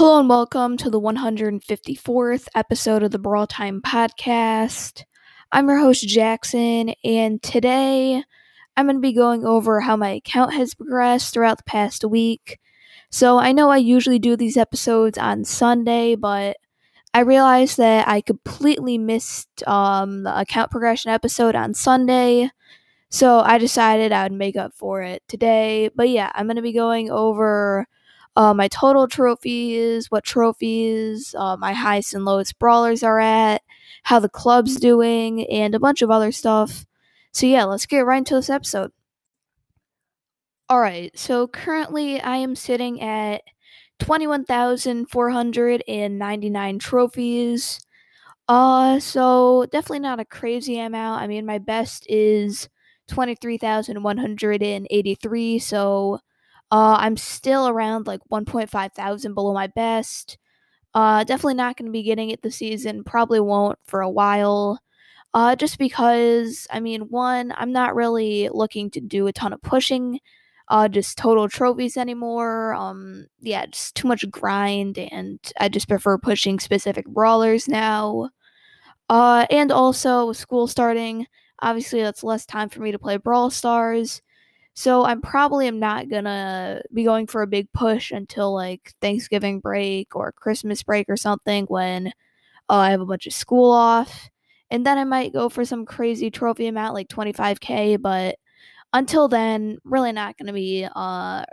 Hello and welcome to the 154th episode of the Brawl Time podcast. I'm your host, Jackson, and today I'm going to be going over how my account has progressed throughout the past week. So I know I usually do these episodes on Sunday, but I realized that I completely missed um, the account progression episode on Sunday. So I decided I would make up for it today. But yeah, I'm going to be going over uh, my total trophies, what trophies uh, my highest and lowest brawlers are at, how the club's doing, and a bunch of other stuff. So yeah, let's get right into this episode. Alright, so currently I am sitting at 21,499 trophies. Uh, so definitely not a crazy amount. I mean, my best is 23,183, so uh, I'm still around like 1.5 thousand below my best. Uh, definitely not going to be getting it this season. Probably won't for a while. Uh, just because, I mean, one, I'm not really looking to do a ton of pushing, uh, just total trophies anymore. Um, yeah, just too much grind, and I just prefer pushing specific brawlers now. Uh, and also with school starting, obviously that's less time for me to play Brawl Stars. So I'm probably am not gonna be going for a big push until like Thanksgiving break or Christmas break or something when uh, I have a bunch of school off. And then I might go for some crazy trophy amount like 25k, but until then, really not gonna be uh,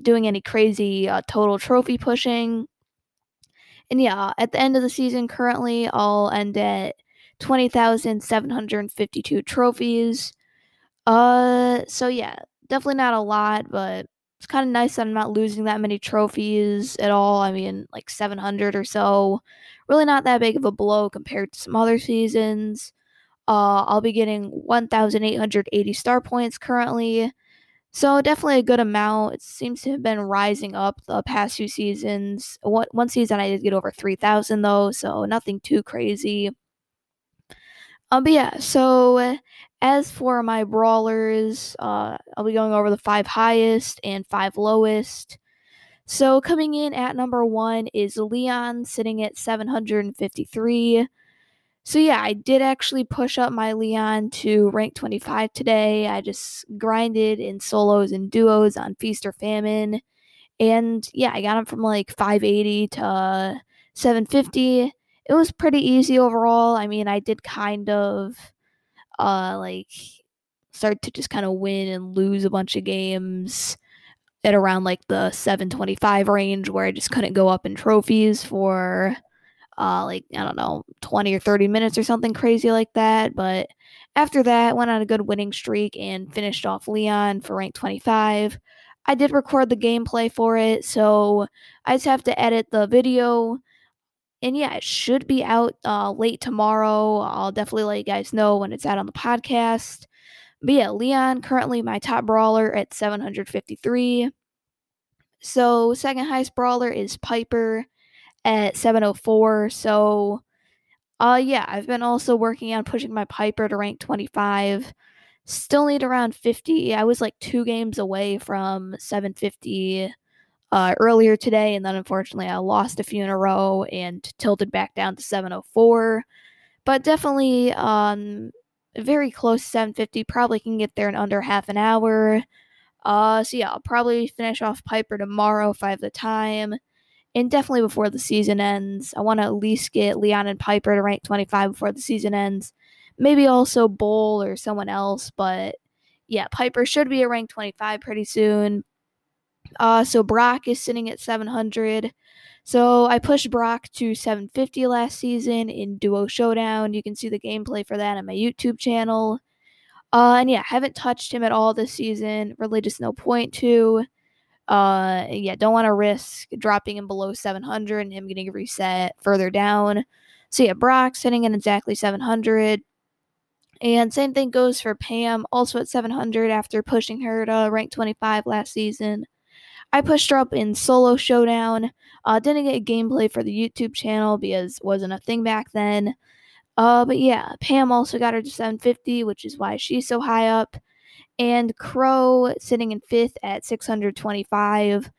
doing any crazy uh, total trophy pushing. And yeah, at the end of the season, currently I'll end at 20,752 trophies. Uh, so yeah, definitely not a lot, but it's kind of nice that I'm not losing that many trophies at all. I mean, like 700 or so. Really not that big of a blow compared to some other seasons. Uh, I'll be getting 1,880 star points currently. So definitely a good amount. It seems to have been rising up the past few seasons. One, one season I did get over 3,000 though, so nothing too crazy. Uh, but yeah, so as for my brawlers, uh, I'll be going over the five highest and five lowest. So coming in at number one is Leon, sitting at 753. So yeah, I did actually push up my Leon to rank 25 today. I just grinded in solos and duos on Feast or Famine. And yeah, I got him from like 580 to 750. It was pretty easy overall. I mean, I did kind of uh like start to just kind of win and lose a bunch of games at around like the 725 range where I just couldn't go up in trophies for uh like I don't know 20 or 30 minutes or something crazy like that. But after that went on a good winning streak and finished off Leon for rank 25 I did record the gameplay for it so I just have to edit the video and yeah, it should be out uh, late tomorrow. I'll definitely let you guys know when it's out on the podcast. But yeah, Leon currently my top brawler at 753. So second highest brawler is Piper at 704. So uh yeah, I've been also working on pushing my Piper to rank 25. Still need around 50. I was like 2 games away from 750 uh, earlier today, and then unfortunately I lost a few in a row and tilted back down to 704. But definitely um, very close to 750. Probably can get there in under half an hour. Uh, so yeah, I'll probably finish off Piper tomorrow if I have the time. And definitely before the season ends. I want to at least get Leon and Piper to rank 25 before the season ends. Maybe also Bull or someone else, but yeah, Piper should be a rank 25 pretty soon. Uh, so Brock is sitting at 700. So I pushed Brock to 750 last season in Duo Showdown. You can see the gameplay for that on my YouTube channel. Uh, and yeah, haven't touched him at all this season. Really, just no point to. Uh, yeah, don't want to risk dropping him below 700 and him getting reset further down. So yeah, Brock sitting at exactly 700. And same thing goes for Pam, also at 700 after pushing her to rank 25 last season. I pushed her up in solo showdown. Uh, didn't get gameplay for the YouTube channel because wasn't a thing back then. Uh, but yeah, Pam also got her to 750, which is why she's so high up. And Crow sitting in fifth at 625.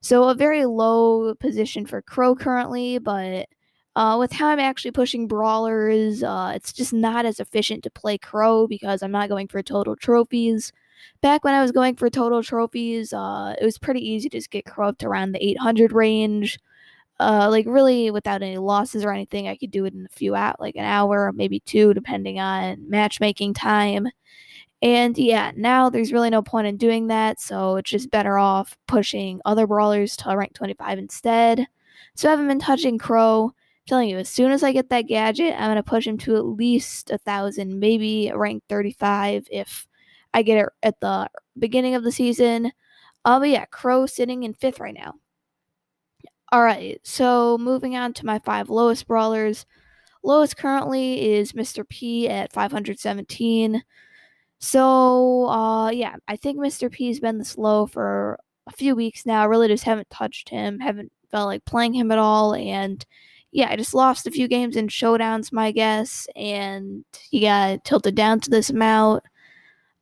So a very low position for Crow currently, but uh, with how I'm actually pushing brawlers, uh, it's just not as efficient to play Crow because I'm not going for total trophies. Back when I was going for total trophies, uh, it was pretty easy to just get Crow up to around the 800 range. Uh, like really without any losses or anything, I could do it in a few out, like an hour, maybe two, depending on matchmaking time. And yeah, now there's really no point in doing that, so it's just better off pushing other brawlers to rank 25 instead. So I haven't been touching Crow. I'm telling you, as soon as I get that gadget, I'm gonna push him to at least a thousand, maybe rank 35 if I get it at the beginning of the season. Uh, but yeah, Crow sitting in fifth right now. Alright, so moving on to my five lowest brawlers. Lowest currently is Mr. P at 517. So, uh, yeah, I think Mr. P's been this low for a few weeks now. Really just haven't touched him, haven't felt like playing him at all, and yeah, I just lost a few games in showdowns, my guess, and he got tilted down to this amount.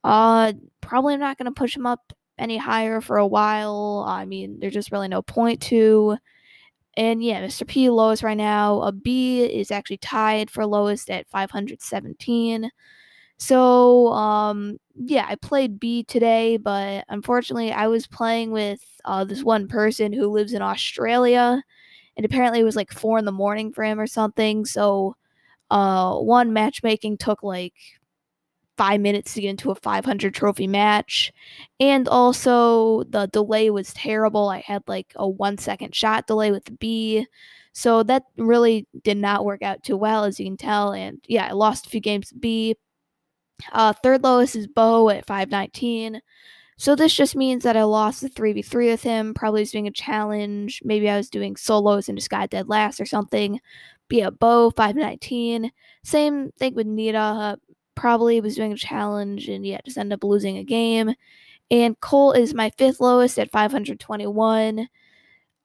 Uh, probably not going to push him up any higher for a while. I mean, there's just really no point to. And yeah, Mr. P lowest right now. A Bea is actually tied for lowest at 517. So, um, yeah, I played Bea today, but unfortunately, I was playing with uh, this one person who lives in Australia, and apparently it was like four in the morning for him or something. So, uh, one matchmaking took like five minutes to get into a 500 trophy match, and also the delay was terrible. I had like a one second shot delay with Bea. So that really did not work out too well, as you can tell. And yeah, I lost a few games Bea, uh, third lowest is Bo at 519. So this just means that I lost the 3v3 with him. Probably was doing a challenge. Maybe I was doing solos and just got dead last or something. But yeah, Bo 519. Same thing with Nita. Probably was doing a challenge and yet just end up losing a game. And Colt is my fifth lowest at 521.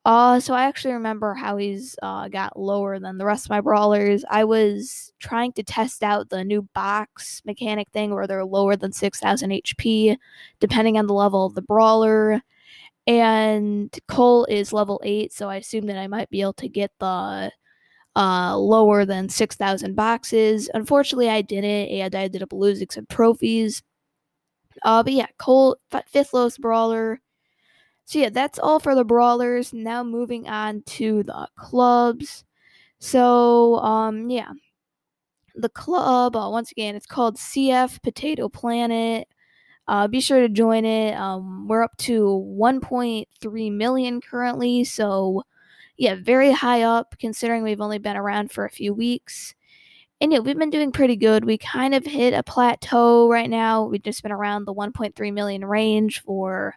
Uh, so I actually remember how he's uh, got lower than the rest of my brawlers. I was trying to test out the new box mechanic thing where they're lower than 6000 HP, depending on the level of the brawler. And Colt is level 8, so I assume that I might be able to get the uh, lower than 6,000 boxes. Unfortunately, I didn't, and I ended up losing some trophies. Uh, but yeah, Colt, fifth lowest brawler. So yeah, that's all for the brawlers. Now moving on to the clubs. So um yeah. The club, uh, once again, it's called CF Potato Planet. Uh, be sure to join it. Um, we're up to 1.3 million currently, so yeah, very high up considering we've only been around for a few weeks. And yeah, we've been doing pretty good. We kind of hit a plateau right now. We've just been around the 1.3 million range for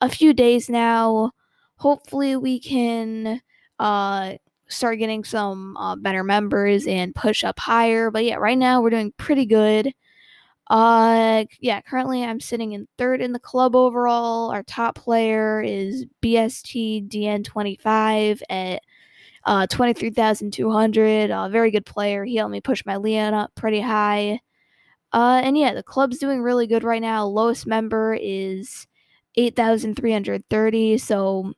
a few days now. Hopefully, we can uh, start getting some uh, better members and push up higher. But yeah, right now we're doing pretty good. Uh, yeah, currently I'm sitting in third in the club overall. Our top player is BST DN25 at uh, 23,200. Uh, very good player. He helped me push my Leon up pretty high. Uh, and yeah, the club's doing really good right now. Lowest member is 8,330. So,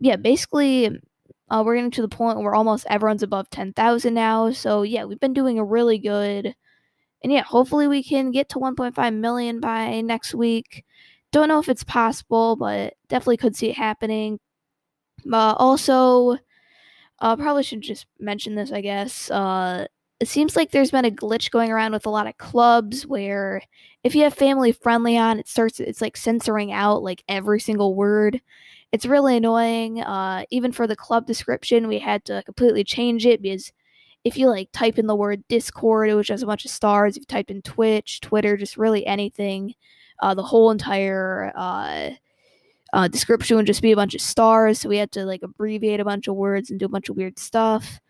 yeah, basically, uh, we're getting to the point where almost everyone's above 10,000 now. So, yeah, we've been doing a really good. And yeah, hopefully we can get to 1.5 million by next week. Don't know if it's possible, but definitely could see it happening. Uh, also, uh, probably should just mention this, I guess. Uh, it seems like there's been a glitch going around with a lot of clubs where if you have family friendly on, it starts it's like censoring out like every single word. It's really annoying. Uh, even for the club description, we had to completely change it because if you like type in the word Discord, it was just a bunch of stars, if you type in Twitch, Twitter, just really anything, uh, the whole entire uh, uh, description would just be a bunch of stars. So we had to like abbreviate a bunch of words and do a bunch of weird stuff.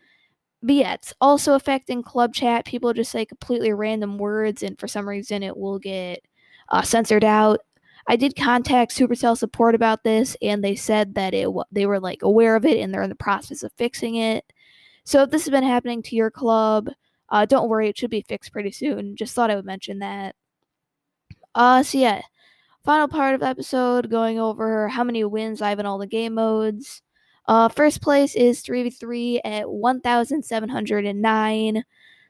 But yeah, it's also affecting club chat. People just say completely random words, and for some reason, it will get uh, censored out. I did contact Supercell support about this, and they said that it they were like aware of it and they're in the process of fixing it. So if this has been happening to your club, uh, don't worry, it should be fixed pretty soon. Just thought I would mention that. Uh, so yeah, final part of the episode going over how many wins I have in all the game modes. Uh, first place is 3v3 at 1,709.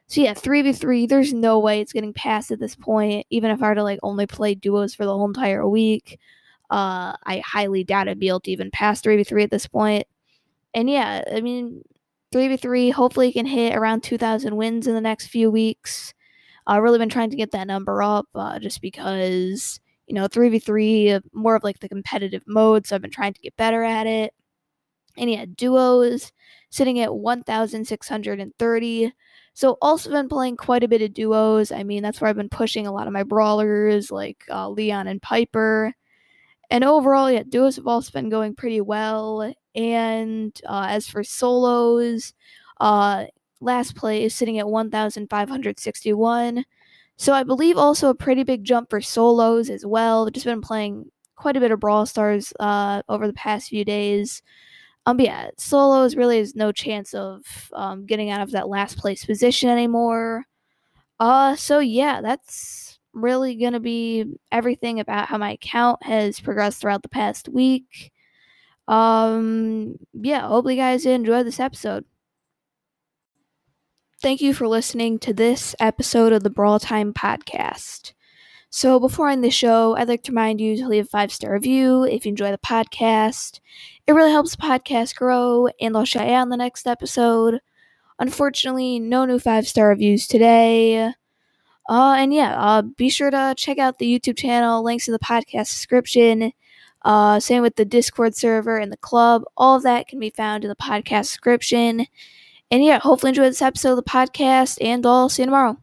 So yeah, 3v3, there's no way it's getting past at this point, even if I were to like only play duos for the whole entire week. Uh, I highly doubt I'd be able to even pass 3v3 at this point. And yeah, I mean, 3v3 hopefully can hit around 2,000 wins in the next few weeks. I've really been trying to get that number up uh, just because, you know, 3v3, more of like the competitive mode, so I've been trying to get better at it. And yeah, duos sitting at 1,630. So also been playing quite a bit of duos. I mean, that's where I've been pushing a lot of my brawlers like uh, Leon and Piper. And overall, yeah, duos have also been going pretty well. And uh, as for solos, uh, last place sitting at 1,561. So I believe also a pretty big jump for solos as well. Just been playing quite a bit of Brawl Stars uh, over the past few days. Um, but yeah, solos really has no chance of um, getting out of that last place position anymore. Uh, so yeah, that's really gonna be everything about how my account has progressed throughout the past week. Um, yeah, hope you guys enjoyed this episode. Thank you for listening to this episode of the Brawl Time Podcast. So, before I end the show, I'd like to remind you to leave a five star review if you enjoy the podcast. It really helps the podcast grow, and I'll shout you out in the next episode. Unfortunately, no new five star reviews today. Uh, and yeah, uh, be sure to check out the YouTube channel, links in the podcast description. Uh, same with the Discord server and the club. All of that can be found in the podcast description. And yeah, hopefully enjoy this episode of the podcast, and I'll see you tomorrow.